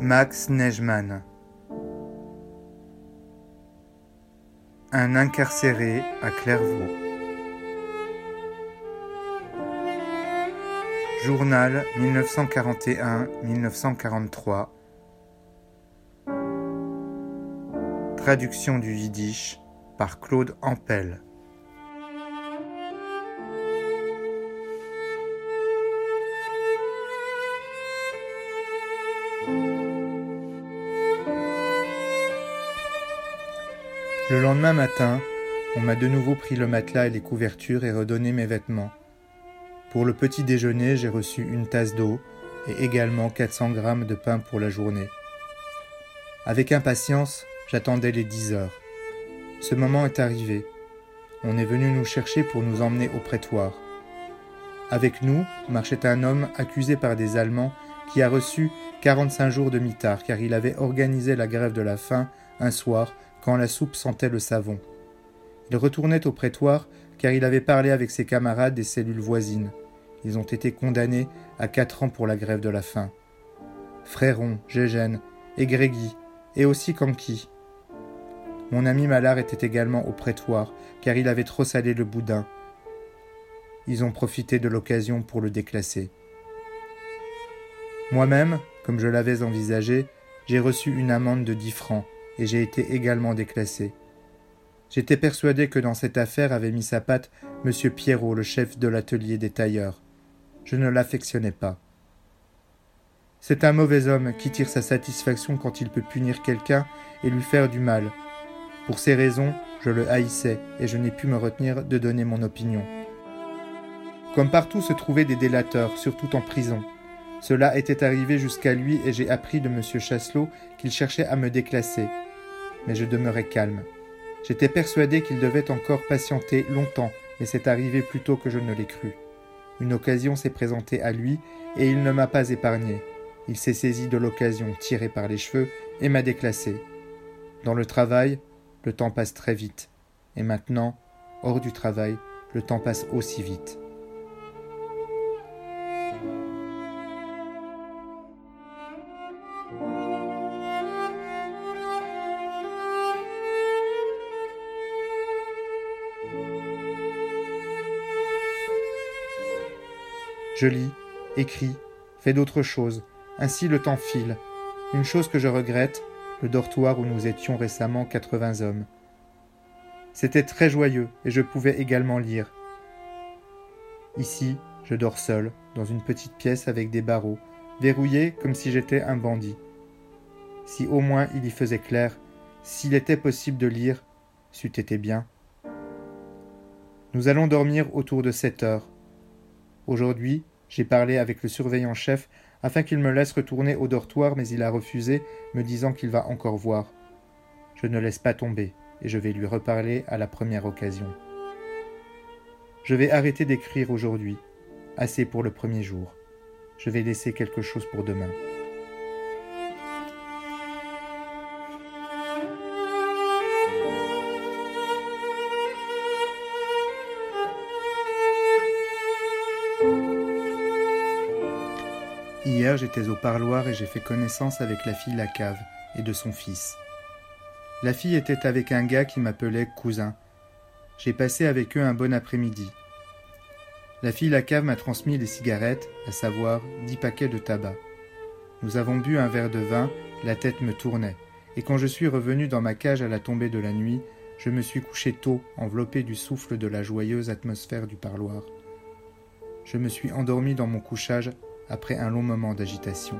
Max Neigemann. Un incarcéré à Clairvaux. Journal 1941-1943. Traduction du yiddish par Claude Ampel. Le lendemain matin, on m'a de nouveau pris le matelas et les couvertures et redonné mes vêtements. Pour le petit déjeuner, j'ai reçu une tasse d'eau et également 400 grammes de pain pour la journée. Avec impatience, j'attendais les 10 heures. Ce moment est arrivé. On est venu nous chercher pour nous emmener au prétoire. Avec nous marchait un homme accusé par des Allemands qui a reçu 45 jours de mitard car il avait organisé la grève de la faim un soir quand la soupe sentait le savon. Il retournait au prétoire car il avait parlé avec ses camarades des cellules voisines. Ils ont été condamnés à quatre ans pour la grève de la faim. Fréron, Gégène, et Grégui, et aussi Kanki. Mon ami Malard était également au prétoire car il avait trop salé le boudin. Ils ont profité de l'occasion pour le déclasser. Moi-même, comme je l'avais envisagé, j'ai reçu une amende de dix francs et j'ai été également déclassé. J'étais persuadé que dans cette affaire avait mis sa patte M. Pierrot, le chef de l'atelier des tailleurs. Je ne l'affectionnais pas. C'est un mauvais homme qui tire sa satisfaction quand il peut punir quelqu'un et lui faire du mal. Pour ces raisons, je le haïssais et je n'ai pu me retenir de donner mon opinion. Comme partout se trouvaient des délateurs, surtout en prison. Cela était arrivé jusqu'à lui et j'ai appris de M. Chasselot qu'il cherchait à me déclasser mais je demeurai calme. J'étais persuadé qu'il devait encore patienter longtemps, mais c'est arrivé plus tôt que je ne l'ai cru. Une occasion s'est présentée à lui, et il ne m'a pas épargné. Il s'est saisi de l'occasion, tiré par les cheveux, et m'a déclassé. Dans le travail, le temps passe très vite, et maintenant, hors du travail, le temps passe aussi vite. Je lis, écris, fais d'autres choses. Ainsi le temps file. Une chose que je regrette, le dortoir où nous étions récemment 80 hommes. C'était très joyeux et je pouvais également lire. Ici, je dors seul, dans une petite pièce avec des barreaux, verrouillés comme si j'étais un bandit. Si au moins il y faisait clair, s'il était possible de lire, c'eût été bien. Nous allons dormir autour de sept heures. Aujourd'hui, j'ai parlé avec le surveillant-chef afin qu'il me laisse retourner au dortoir, mais il a refusé, me disant qu'il va encore voir. Je ne laisse pas tomber, et je vais lui reparler à la première occasion. Je vais arrêter d'écrire aujourd'hui. Assez pour le premier jour. Je vais laisser quelque chose pour demain. J'étais au parloir et j'ai fait connaissance avec la fille Lacave et de son fils. La fille était avec un gars qui m'appelait cousin. J'ai passé avec eux un bon après-midi. La fille Lacave m'a transmis les cigarettes, à savoir dix paquets de tabac. Nous avons bu un verre de vin, la tête me tournait, et quand je suis revenu dans ma cage à la tombée de la nuit, je me suis couché tôt, enveloppé du souffle de la joyeuse atmosphère du parloir. Je me suis endormi dans mon couchage après un long moment d'agitation.